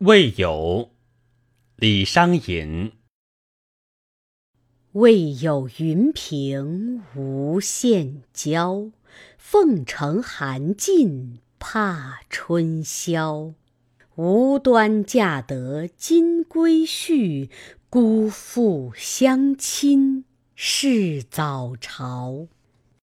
未有李商隐，未有云平无限娇。凤城寒尽怕春宵，无端嫁得金龟婿，辜负相亲是早朝。